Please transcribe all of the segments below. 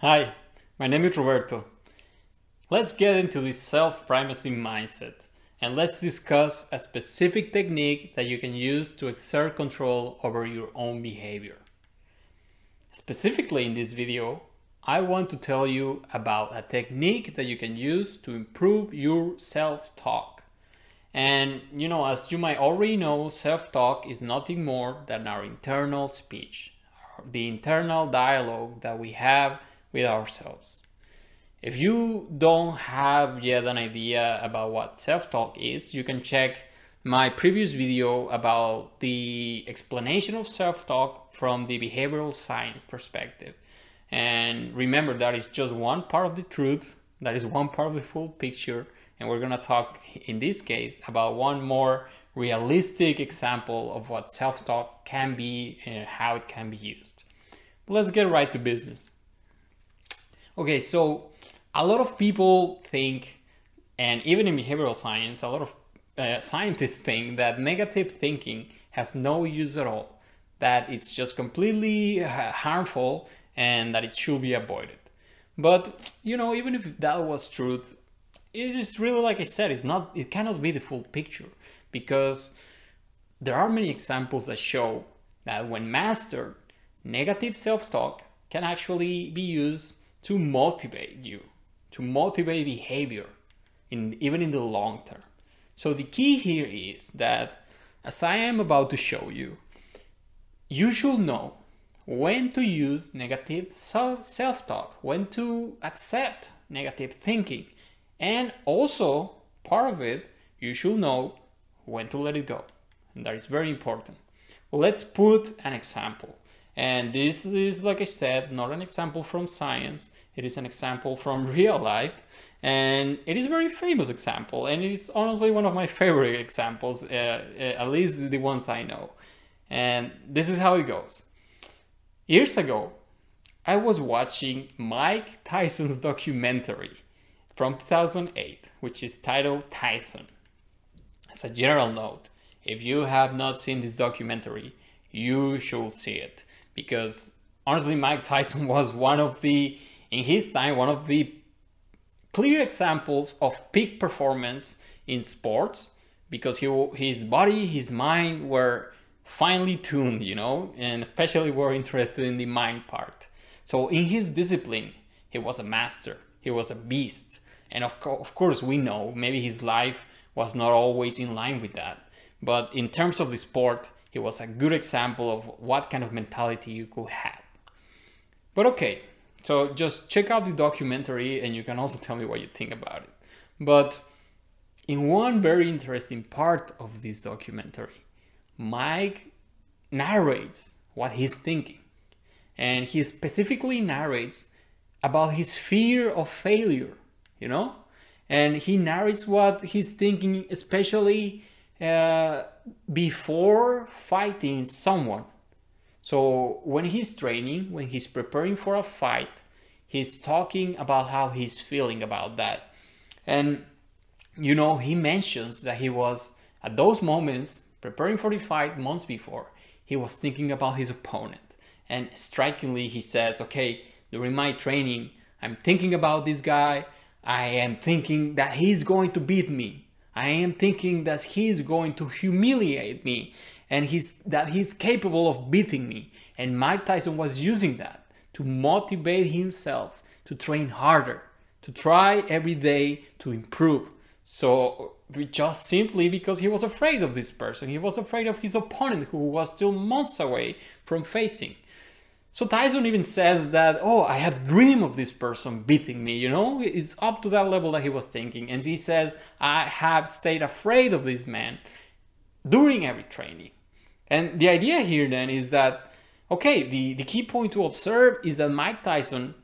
Hi, my name is Roberto. Let's get into this self-primacy mindset and let's discuss a specific technique that you can use to exert control over your own behavior. Specifically in this video, I want to tell you about a technique that you can use to improve your self-talk. And you know, as you might already know, self-talk is nothing more than our internal speech, the internal dialogue that we have with ourselves. If you don't have yet an idea about what self-talk is, you can check my previous video about the explanation of self-talk from the behavioral science perspective. And remember that is just one part of the truth, that is one part of the full picture, and we're gonna talk in this case about one more realistic example of what self-talk can be and how it can be used. let's get right to business. Okay, so a lot of people think, and even in behavioral science, a lot of uh, scientists think that negative thinking has no use at all, that it's just completely uh, harmful and that it should be avoided. But you know, even if that was true, it is really like I said, it's not, it cannot be the full picture because there are many examples that show that when mastered, negative self-talk can actually be used to motivate you, to motivate behavior, in, even in the long term. So the key here is that, as I am about to show you, you should know when to use negative self-talk, when to accept negative thinking, and also part of it, you should know when to let it go. And that is very important. Let's put an example. And this is, like I said, not an example from science. It is an example from real life. And it is a very famous example. And it is honestly one of my favorite examples, uh, uh, at least the ones I know. And this is how it goes. Years ago, I was watching Mike Tyson's documentary from 2008, which is titled Tyson. As a general note, if you have not seen this documentary, you should see it because honestly, Mike Tyson was one of the, in his time, one of the clear examples of peak performance in sports because he, his body, his mind were finely tuned, you know, and especially were interested in the mind part. So in his discipline, he was a master, he was a beast. And of, co of course, we know maybe his life was not always in line with that. But in terms of the sport, he was a good example of what kind of mentality you could have. But okay, so just check out the documentary and you can also tell me what you think about it. But in one very interesting part of this documentary, Mike narrates what he's thinking. And he specifically narrates about his fear of failure, you know? And he narrates what he's thinking, especially uh, before fighting someone. So when he's training, when he's preparing for a fight, he's talking about how he's feeling about that. And you know, he mentions that he was at those moments preparing for the fight months before, he was thinking about his opponent. And strikingly, he says, okay, during my training, I'm thinking about this guy. I am thinking that he's going to beat me. I am thinking that he's going to humiliate me and he's, that he's capable of beating me. And Mike Tyson was using that to motivate himself to train harder, to try every day to improve. So just simply because he was afraid of this person, he was afraid of his opponent who was still months away from facing. So Tyson even says that, oh, I had dream of this person beating me, you know? It's up to that level that he was thinking. And he says, I have stayed afraid of this man during every training. And the idea here then is that, okay, the, the key point to observe is that Mike Tyson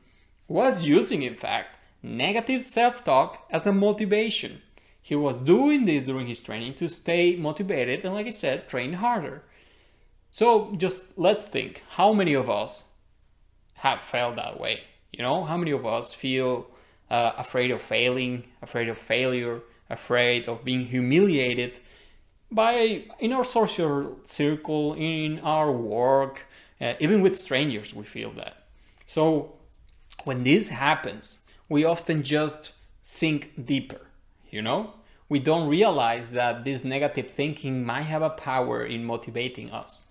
was using, in fact, negative self-talk as a motivation. He was doing this during his training to stay motivated and, like I said, train harder. So just let's think how many of us have felt that way? You know, how many of us feel uh, afraid of failing, afraid of failure, afraid of being humiliated by in our social circle, in our work, uh, even with strangers, we feel that. So when this happens, we often just sink deeper, you know? We don't realize that this negative thinking might have a power in motivating us.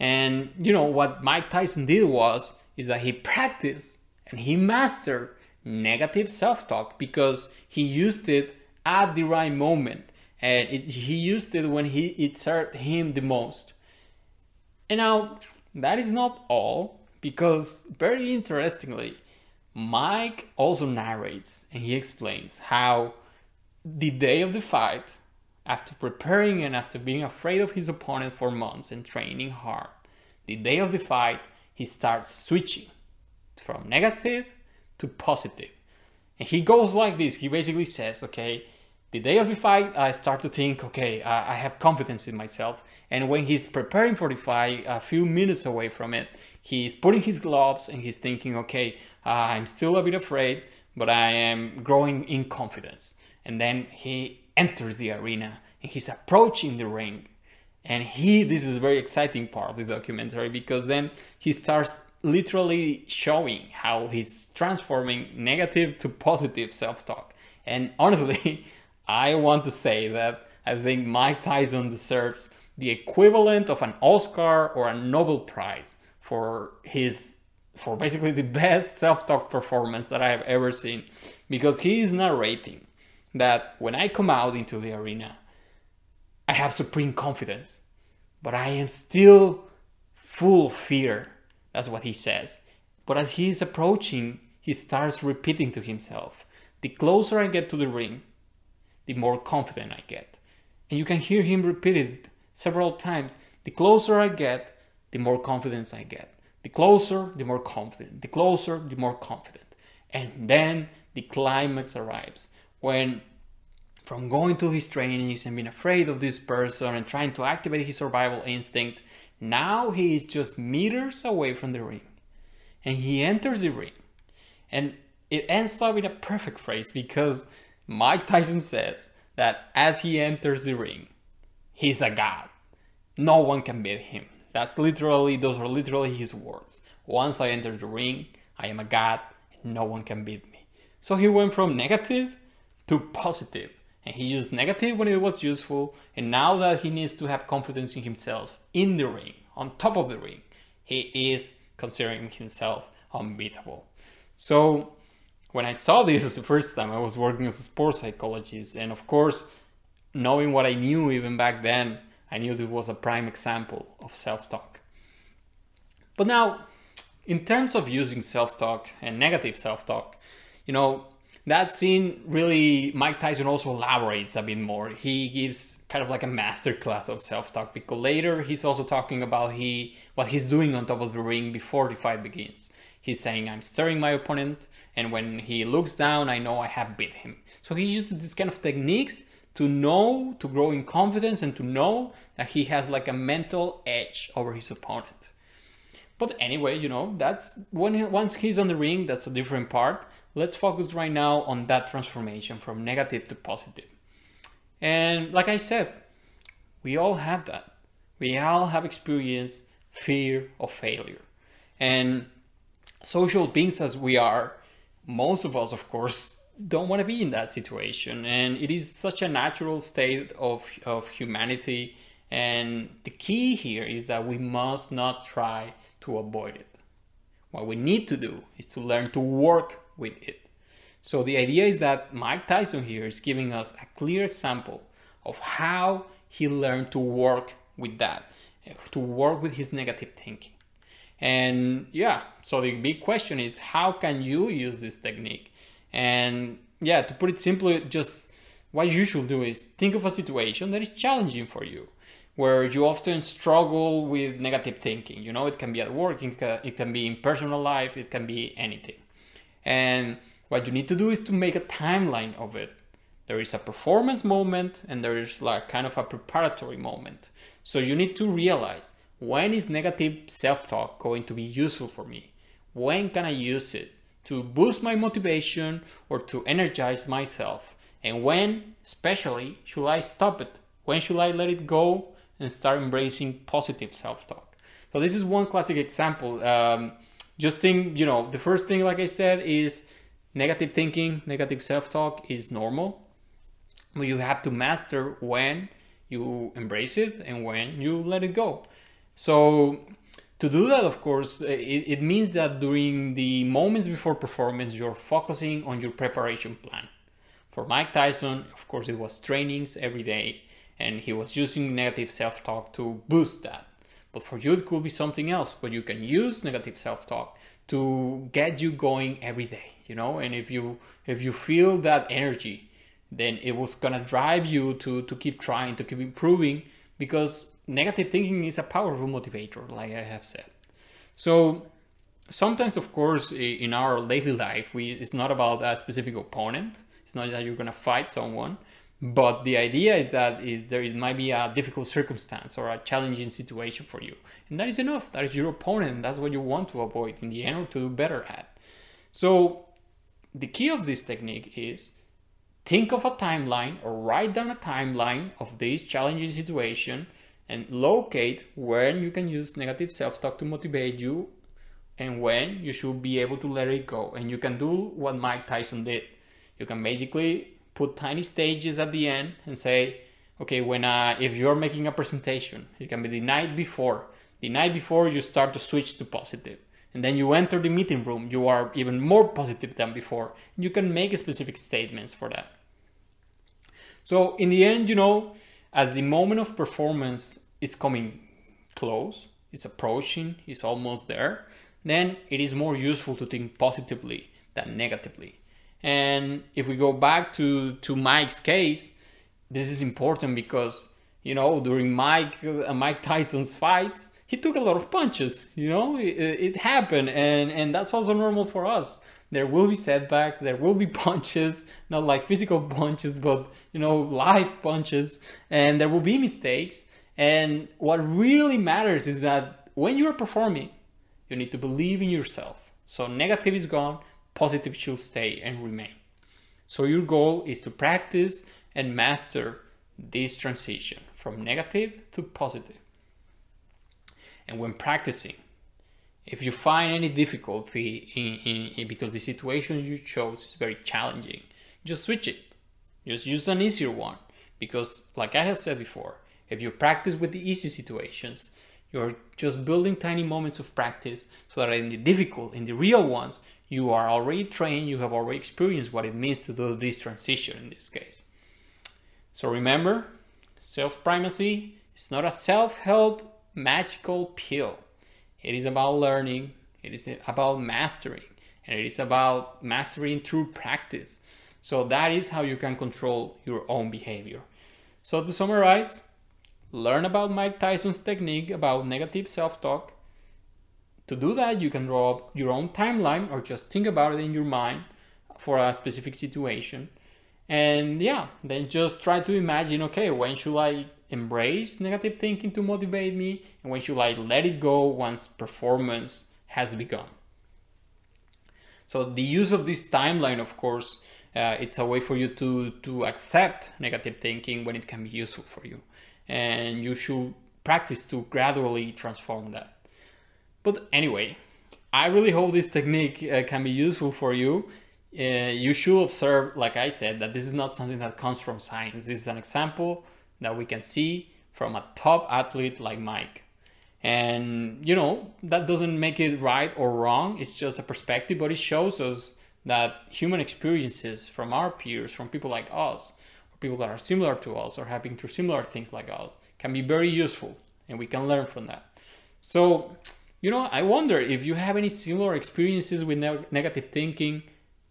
And you know what Mike Tyson did was is that he practiced and he mastered negative self-talk because he used it at the right moment and it, he used it when he it served him the most. And now that is not all because very interestingly, Mike also narrates and he explains how the day of the fight, after preparing and after being afraid of his opponent for months and training hard, the day of the fight, he starts switching from negative to positive. And he goes like this. He basically says, okay, the day of the fight, I start to think, okay, I have confidence in myself. And when he's preparing for the fight, a few minutes away from it, he's putting his gloves and he's thinking, okay, I'm still a bit afraid, but I am growing in confidence. And then he enters the arena and he's approaching the ring. And he, this is a very exciting part of the documentary because then he starts literally showing how he's transforming negative to positive self talk. And honestly, I want to say that I think Mike Tyson deserves the equivalent of an Oscar or a Nobel Prize for his for basically the best self-talk performance that I have ever seen because he is narrating that when I come out into the arena I have supreme confidence but I am still full of fear that's what he says but as he is approaching he starts repeating to himself the closer I get to the ring the more confident I get. And you can hear him repeat it several times. The closer I get, the more confidence I get. The closer, the more confident. The closer, the more confident. And then the climax arrives when from going to his trainings and being afraid of this person and trying to activate his survival instinct, now he is just meters away from the ring. And he enters the ring. And it ends up in a perfect phrase because Mike Tyson says that as he enters the ring, he's a god. No one can beat him. That's literally, those are literally his words. Once I enter the ring, I am a god and no one can beat me. So he went from negative to positive, and he used negative when it was useful. And now that he needs to have confidence in himself in the ring, on top of the ring, he is considering himself unbeatable. So when I saw this the first time, I was working as a sports psychologist, and of course, knowing what I knew even back then, I knew this was a prime example of self-talk. But now, in terms of using self-talk and negative self-talk, you know, that scene really Mike Tyson also elaborates a bit more. He gives kind of like a master class of self-talk because later he's also talking about he what he's doing on top of the ring before the fight begins. He's saying, I'm staring my opponent, and when he looks down, I know I have beat him. So he uses this kind of techniques to know, to grow in confidence, and to know that he has like a mental edge over his opponent. But anyway, you know, that's when once he's on the ring, that's a different part. Let's focus right now on that transformation from negative to positive. And like I said, we all have that. We all have experienced fear of failure. And social beings as we are, most of us, of course, don't want to be in that situation. And it is such a natural state of, of humanity. And the key here is that we must not try to avoid it. What we need to do is to learn to work with it. So the idea is that Mike Tyson here is giving us a clear example of how he learned to work with that, to work with his negative thinking. And yeah, so the big question is how can you use this technique? And yeah, to put it simply, just what you should do is think of a situation that is challenging for you, where you often struggle with negative thinking. You know, it can be at work, it can be in personal life, it can be anything. And what you need to do is to make a timeline of it. There is a performance moment and there is like kind of a preparatory moment. So you need to realize when is negative self-talk going to be useful for me? When can I use it to boost my motivation or to energize myself? And when, especially, should I stop it? When should I let it go and start embracing positive self-talk? So this is one classic example. Um, just think, you know, the first thing, like I said, is negative thinking, negative self-talk is normal. But you have to master when you embrace it and when you let it go. So to do that, of course, it, it means that during the moments before performance, you're focusing on your preparation plan. For Mike Tyson, of course, it was trainings every day, and he was using negative self-talk to boost that. But for you, it could be something else, but you can use negative self-talk to get you going every day, you know? And if you if you feel that energy, then it was gonna drive you to to keep trying, to keep improving, because negative thinking is a powerful motivator, like I have said. So sometimes, of course, in our daily life, we it's not about a specific opponent. It's not that you're gonna fight someone, but the idea is that is there is, might be a difficult circumstance or a challenging situation for you, and that is enough. That is your opponent. That's what you want to avoid in the end or to do better at. So the key of this technique is think of a timeline or write down a timeline of this challenging situation and locate when you can use negative self-talk to motivate you and when you should be able to let it go. And you can do what Mike Tyson did. You can basically put tiny stages at the end and say, okay, when uh, if you're making a presentation, it can be the night before. The night before you start to switch to positive. And then you enter the meeting room, you are even more positive than before. You can make specific statements for that. So in the end, you know, as the moment of performance is coming close, it's approaching, it's almost there, then it is more useful to think positively than negatively. And if we go back to, to Mike's case, this is important because, you know, during Mike, uh, Mike Tyson's fights, he took a lot of punches, you know, it, it happened. And, and that's also normal for us. There will be setbacks there will be punches not like physical punches but you know life punches. And there will be mistakes. And what really matters is that when you're performing you need to believe in yourself. So negative is gone positive should stay and remain so your goal is to practice and master this transition from negative to positive. and when practicing if you find any difficulty in, in, in, because the situation you chose is very challenging, just switch it. Just use an easier one. Because like I have said before, if you practice with the easy situations, you're just building tiny moments of practice so that in the difficult, in the real ones, you are already trained, you have already experienced what it means to do this transition in this case. So remember, self-primacy is not a self-help magical pill. It is about learning, it is about mastering, and it is about mastering through practice. So that is how you can control your own behavior. So to summarize, learn about Mike Tyson's technique about negative self-talk. To do that, you can draw up your own timeline or just think about it in your mind for a specific situation. And yeah, then just try to imagine, okay, when should I embrace negative thinking to motivate me and when should I let it go once performance has begun. So the use of this timeline, of course, uh, it's a way for you to, to accept negative thinking when it can be useful for you. And you should practice to gradually transform that. But anyway, I really hope this technique uh, can be useful for you. Uh, you should observe, like I said, that this is not something that comes from science. This is an example that we can see from a top athlete like Mike. And you know, that doesn't make it right or wrong, it's just a perspective, but it shows us that human experiences from our peers, from people like us, or people that are similar to us or having through similar things like us, can be very useful and we can learn from that. So, you know, I wonder if you have any similar experiences with ne negative thinking,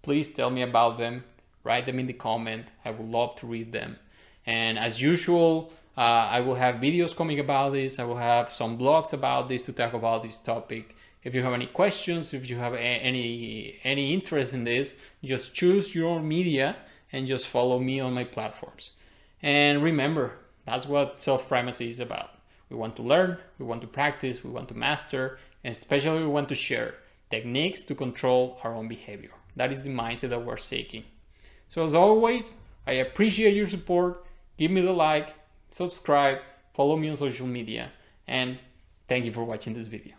please tell me about them. Write them in the comment. I would love to read them. And as usual, uh, I will have videos coming about this. I will have some blogs about this to talk about this topic. If you have any questions, if you have any any interest in this, just choose your media and just follow me on my platforms. And remember, that's what self-primacy is about. We want to learn, we want to practice, we want to master, and especially we want to share techniques to control our own behavior. That is the mindset that we're seeking. So as always, I appreciate your support give me the like, subscribe, follow me on social media, and thank you for watching this video.